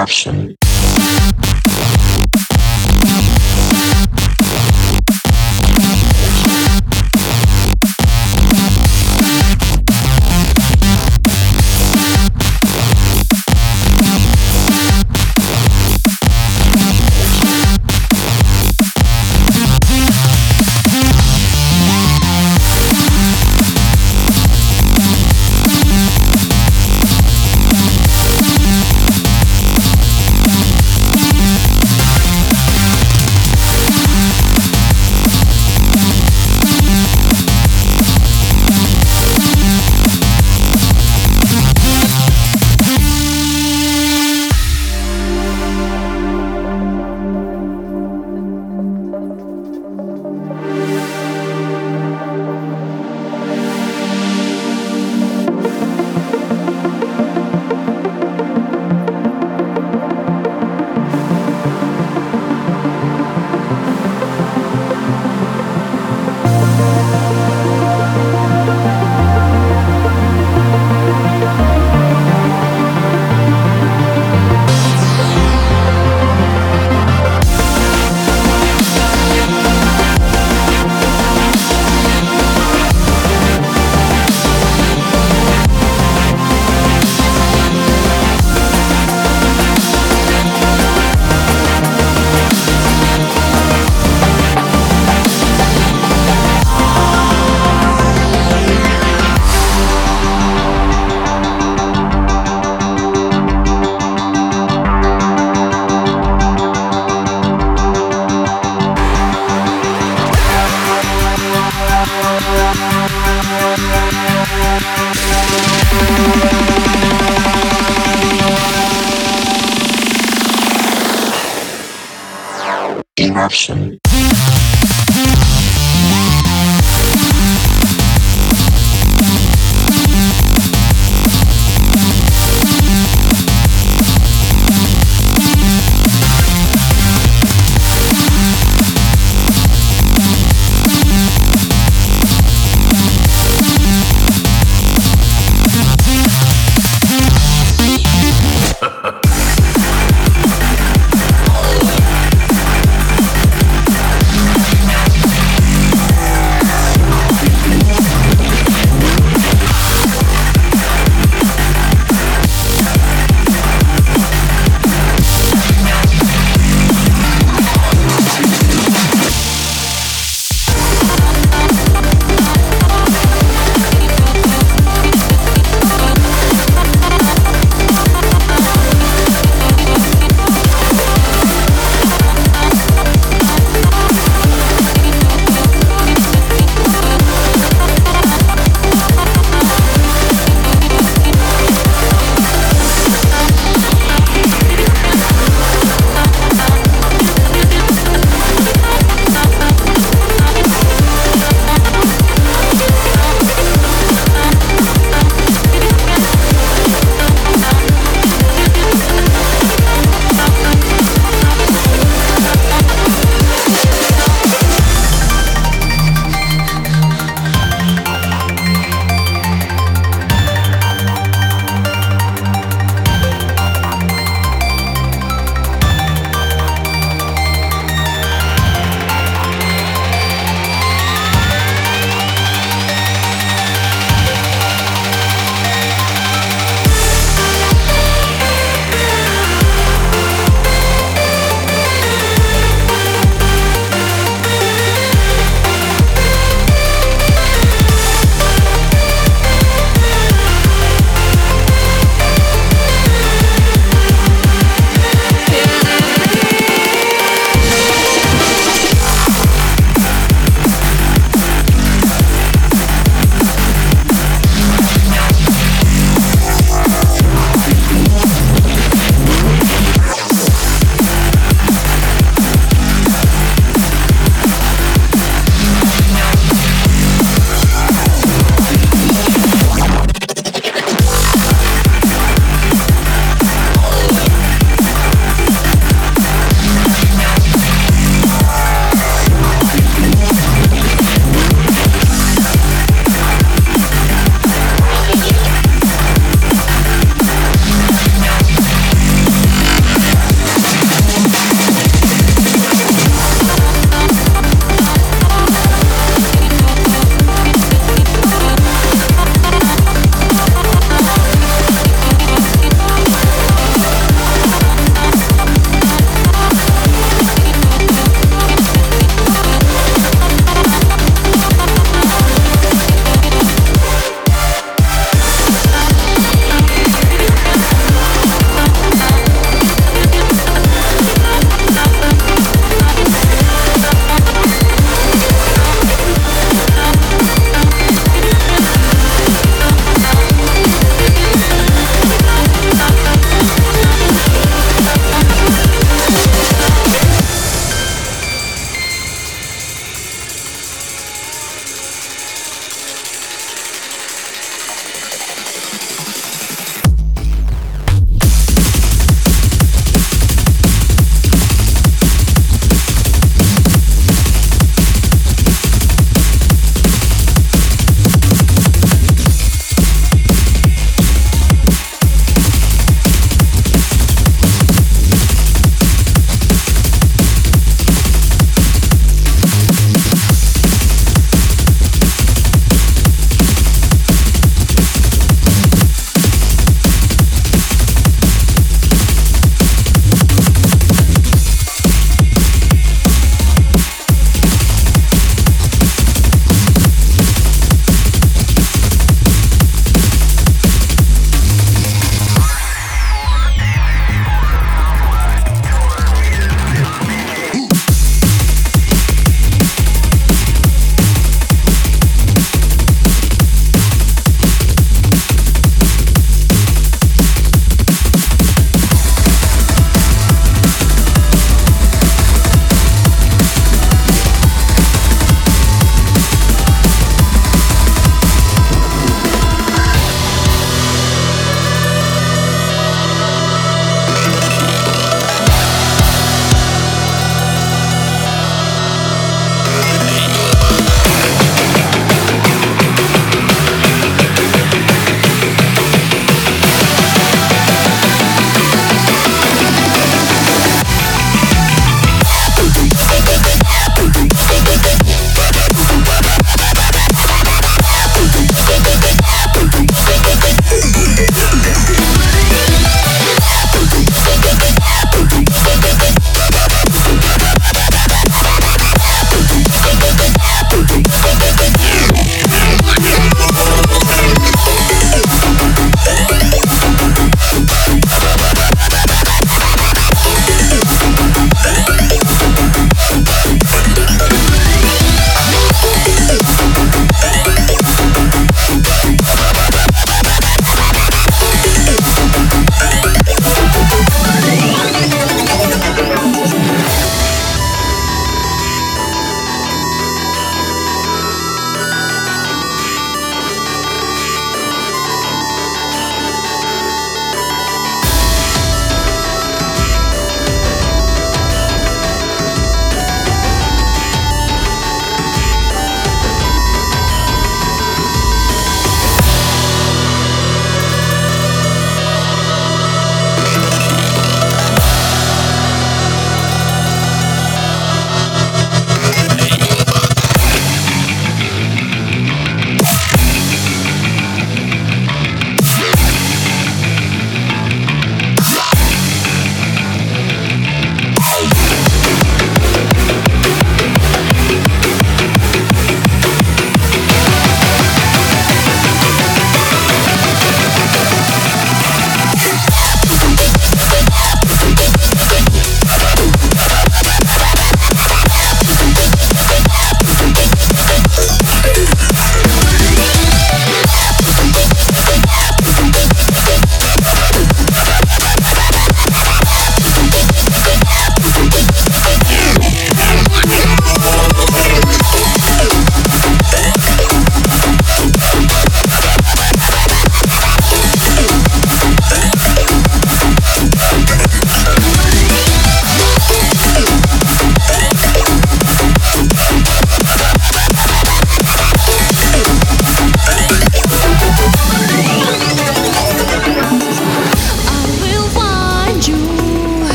Eruption.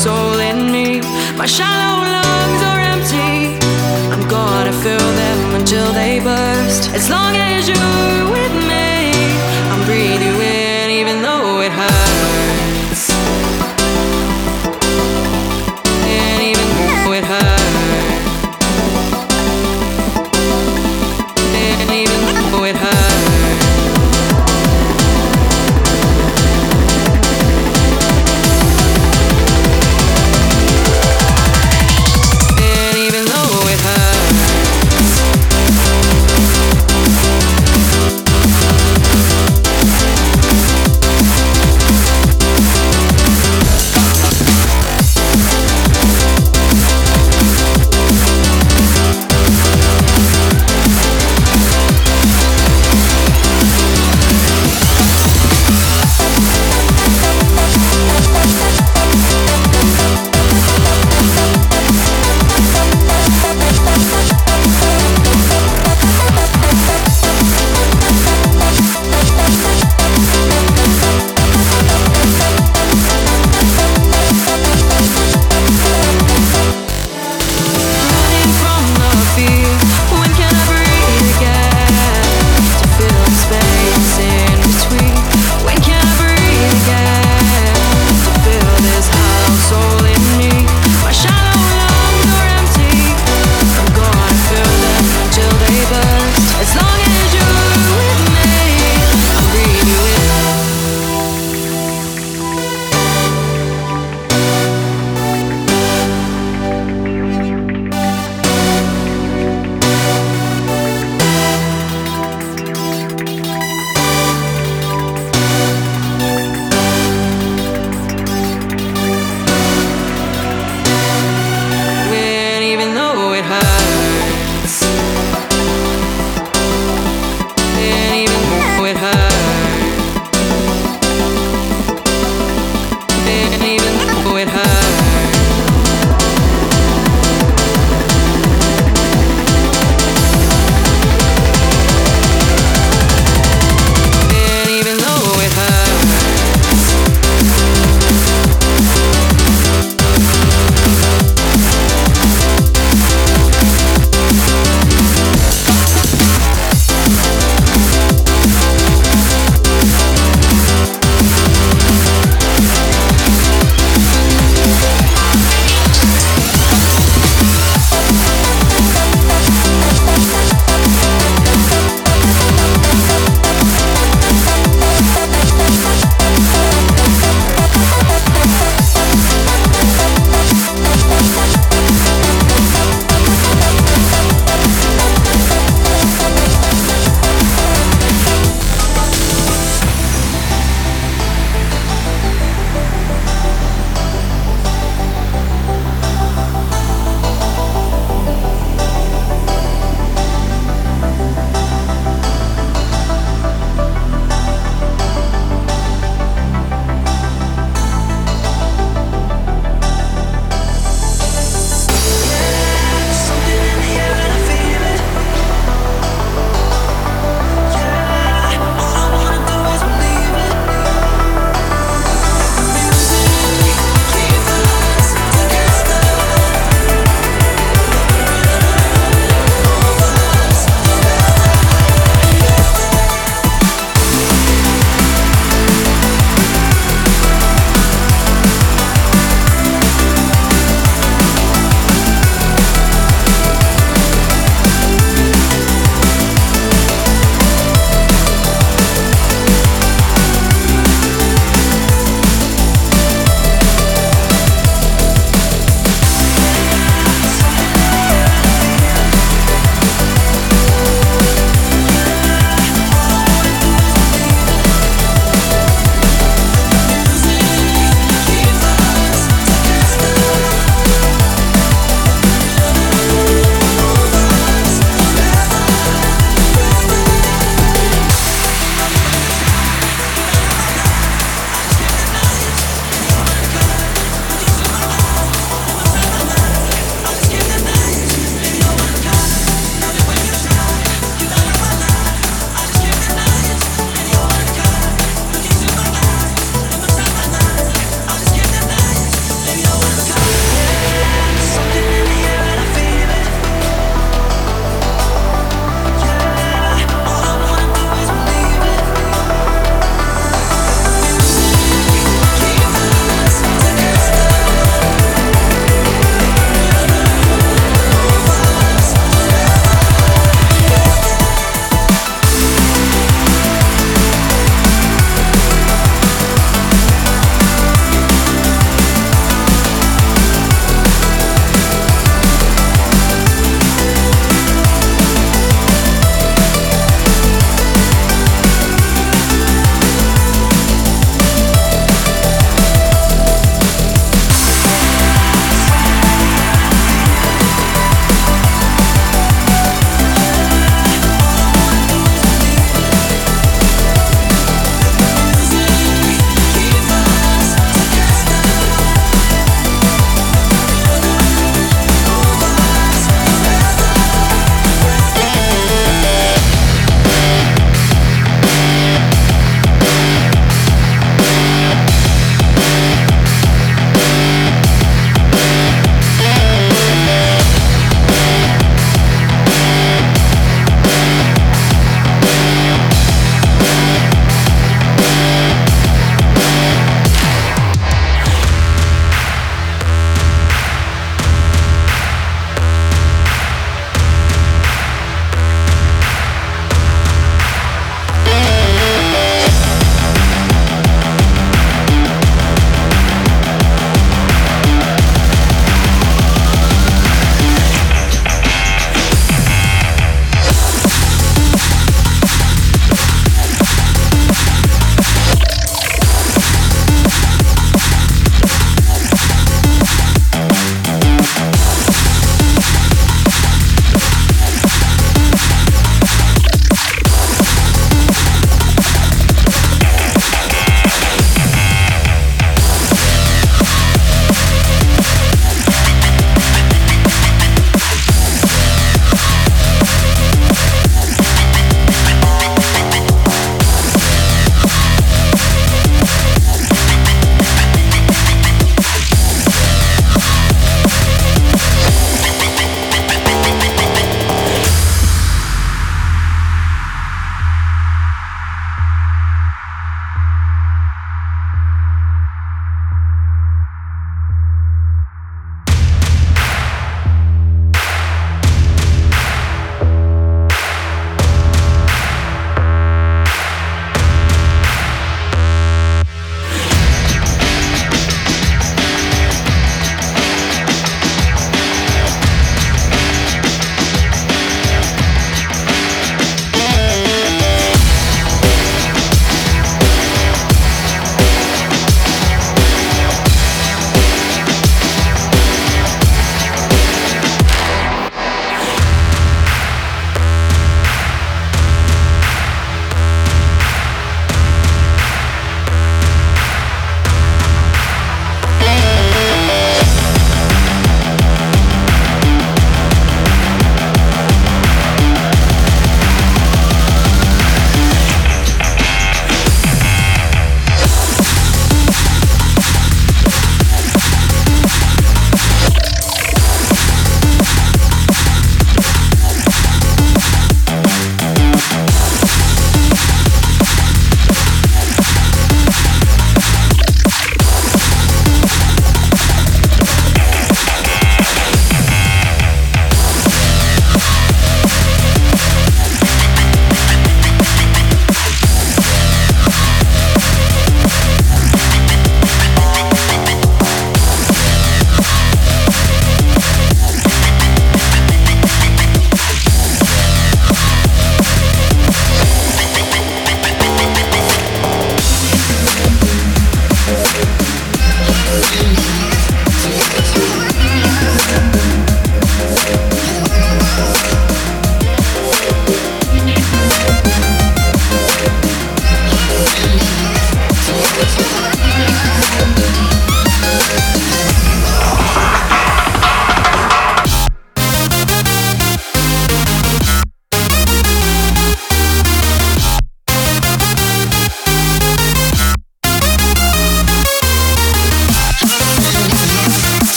Soul in me. My shallow lungs are empty. I'm gonna fill them until they burst. As long as you